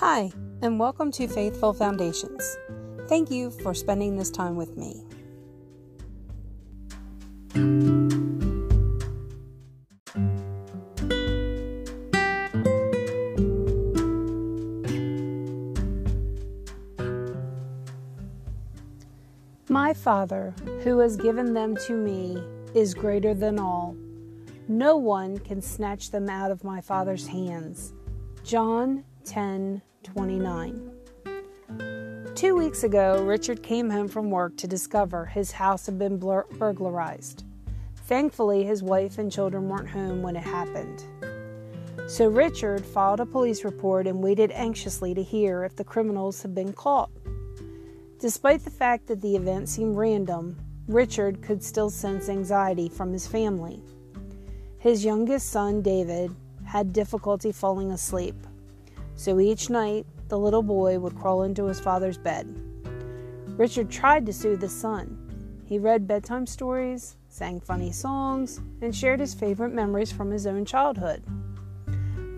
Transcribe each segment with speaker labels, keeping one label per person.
Speaker 1: Hi, and welcome to Faithful Foundations. Thank you for spending this time with me. My Father, who has given them to me, is greater than all. No one can snatch them out of my Father's hands. John 10 29. Two weeks ago, Richard came home from work to discover his house had been burglarized. Thankfully, his wife and children weren't home when it happened. So Richard filed a police report and waited anxiously to hear if the criminals had been caught. Despite the fact that the event seemed random, Richard could still sense anxiety from his family. His youngest son, David, had difficulty falling asleep. So each night, the little boy would crawl into his father's bed. Richard tried to soothe his son. He read bedtime stories, sang funny songs, and shared his favorite memories from his own childhood.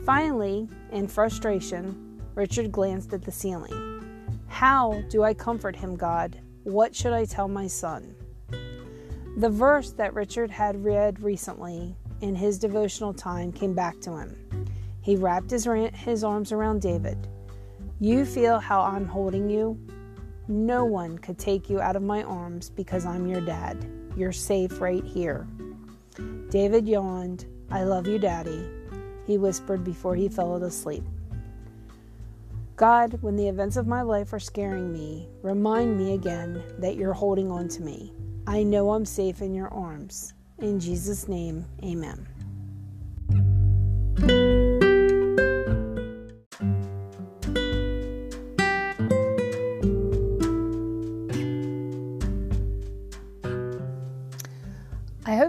Speaker 1: Finally, in frustration, Richard glanced at the ceiling. How do I comfort him, God? What should I tell my son? The verse that Richard had read recently in his devotional time came back to him. He wrapped his, his arms around David. You feel how I'm holding you? No one could take you out of my arms because I'm your dad. You're safe right here. David yawned. I love you, Daddy, he whispered before he fell asleep. God, when the events of my life are scaring me, remind me again that you're holding on to me. I know I'm safe in your arms. In Jesus' name, amen.